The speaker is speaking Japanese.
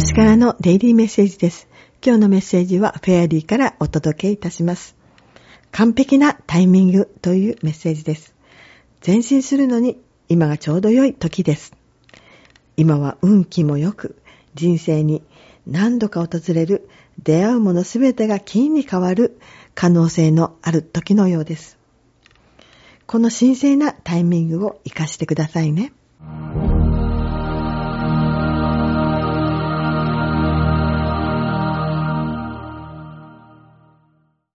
星からのデイリーメッセージです。今日のメッセージはフェアリーからお届けいたします。完璧なタイミングというメッセージです。前進するのに今がちょうど良い時です。今は運気も良く、人生に何度か訪れる出会うものすべてが金に変わる可能性のある時のようです。この神聖なタイミングを活かしてくださいね。